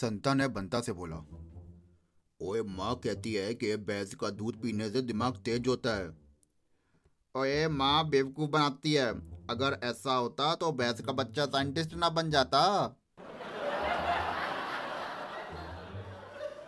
संता ने बंता से बोला। ओए, माँ कहती है कि भैंस का दूध पीने से दिमाग तेज होता है। ओए, माँ बेवकूफ़ बनाती है। अगर ऐसा होता तो भैंस का बच्चा साइंटिस्ट ना बन जाता।